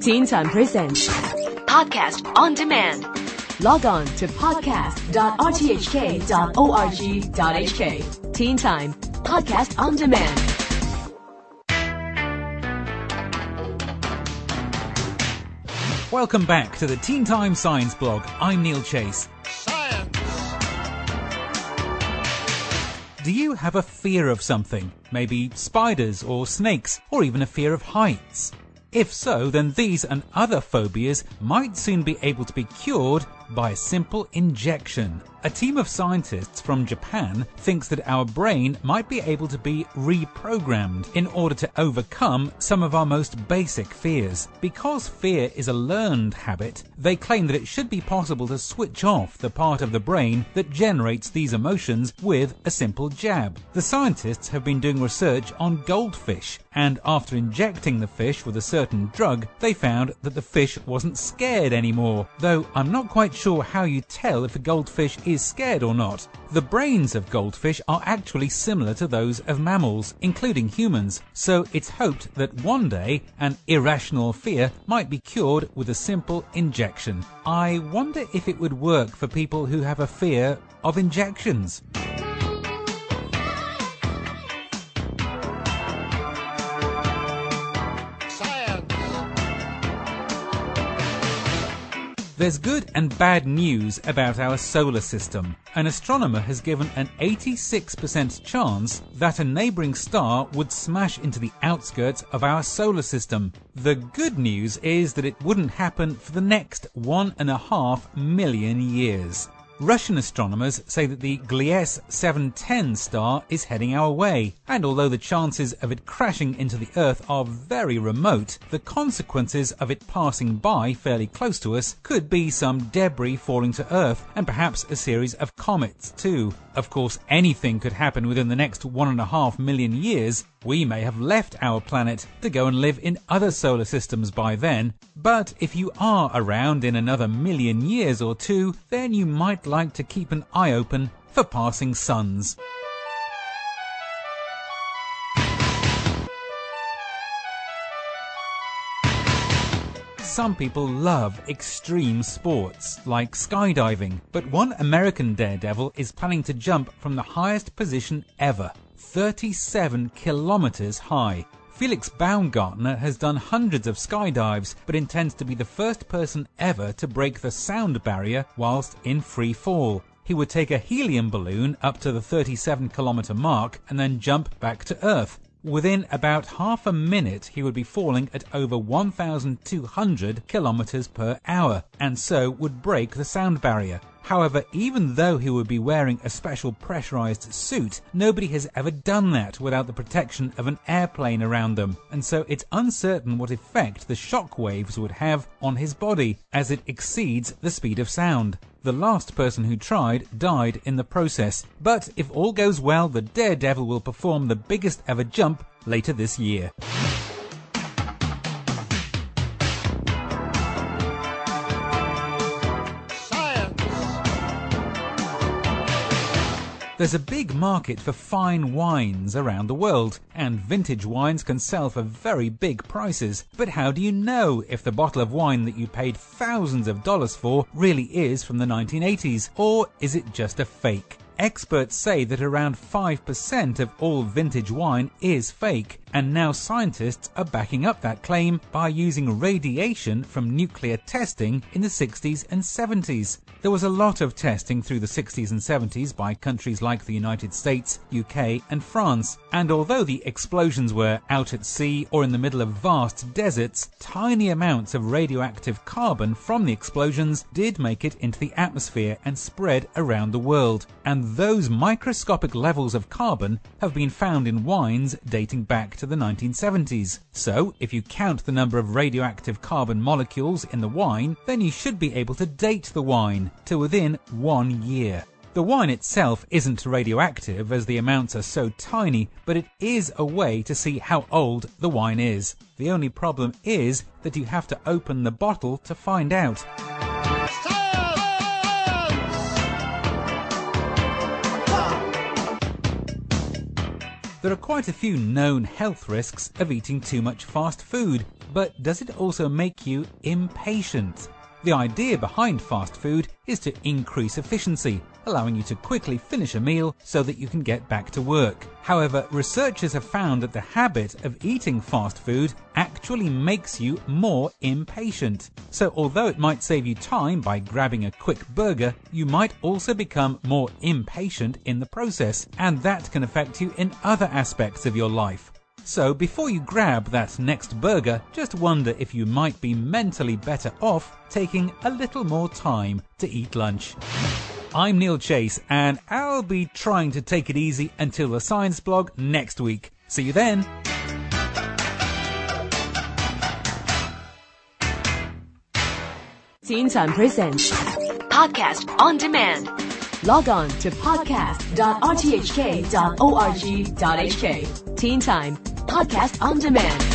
Teen Time Presents Podcast on demand. Log on to podcast.rthk.org.hk. Teen Time Podcast on Demand. Welcome back to the Teen Time Science blog. I'm Neil Chase. Do you have a fear of something? Maybe spiders or snakes, or even a fear of heights? If so, then these and other phobias might soon be able to be cured by simple injection. A team of scientists from Japan thinks that our brain might be able to be reprogrammed in order to overcome some of our most basic fears. Because fear is a learned habit, they claim that it should be possible to switch off the part of the brain that generates these emotions with a simple jab. The scientists have been doing research on goldfish, and after injecting the fish with a certain drug, they found that the fish wasn't scared anymore. Though I'm not quite sure how you tell if a goldfish is scared or not. The brains of goldfish are actually similar to those of mammals, including humans, so it's hoped that one day an irrational fear might be cured with a simple injection. I wonder if it would work for people who have a fear of injections. There's good and bad news about our solar system. An astronomer has given an 86% chance that a neighbouring star would smash into the outskirts of our solar system. The good news is that it wouldn't happen for the next one and a half million years. Russian astronomers say that the Gliese 710 star is heading our way, and although the chances of it crashing into the Earth are very remote, the consequences of it passing by fairly close to us could be some debris falling to Earth, and perhaps a series of comets too. Of course, anything could happen within the next one and a half million years, we may have left our planet to go and live in other solar systems by then, but if you are around in another million years or two, then you might like to keep an eye open for passing suns. Some people love extreme sports, like skydiving, but one American daredevil is planning to jump from the highest position ever, 37 kilometers high. Felix Baumgartner has done hundreds of skydives, but intends to be the first person ever to break the sound barrier whilst in free fall. He would take a helium balloon up to the 37 kilometer mark and then jump back to Earth. Within about half a minute, he would be falling at over 1,200 kilometers per hour, and so would break the sound barrier. However, even though he would be wearing a special pressurized suit, nobody has ever done that without the protection of an airplane around them, and so it's uncertain what effect the shock waves would have on his body as it exceeds the speed of sound. The last person who tried died in the process, but if all goes well, the Daredevil will perform the biggest ever jump later this year. There's a big market for fine wines around the world, and vintage wines can sell for very big prices. But how do you know if the bottle of wine that you paid thousands of dollars for really is from the 1980s, or is it just a fake? Experts say that around 5% of all vintage wine is fake, and now scientists are backing up that claim by using radiation from nuclear testing in the 60s and 70s. There was a lot of testing through the 60s and 70s by countries like the United States, UK, and France, and although the explosions were out at sea or in the middle of vast deserts, tiny amounts of radioactive carbon from the explosions did make it into the atmosphere and spread around the world. And those microscopic levels of carbon have been found in wines dating back to the 1970s. So, if you count the number of radioactive carbon molecules in the wine, then you should be able to date the wine to within one year. The wine itself isn't radioactive as the amounts are so tiny, but it is a way to see how old the wine is. The only problem is that you have to open the bottle to find out. There are quite a few known health risks of eating too much fast food, But does it also make you impatient? The idea behind fast food is to increase efficiency, allowing you to quickly finish a meal so that you can get back to work. However, researchers have found that the habit of eating fast food actually makes you more impatient. So although it might save you time by grabbing a quick burger, you might also become more impatient in the process, and that can affect you in other aspects of your life. So before you grab that next burger, just wonder if you might be mentally better off taking a little more time to eat lunch. I'm Neil Chase, and I'll be trying to take it easy until the science blog next week. See you then. Teen Time Presents. Podcast on demand. Log on to podcast.rthk.org.hk. Teen Time Podcast on Demand.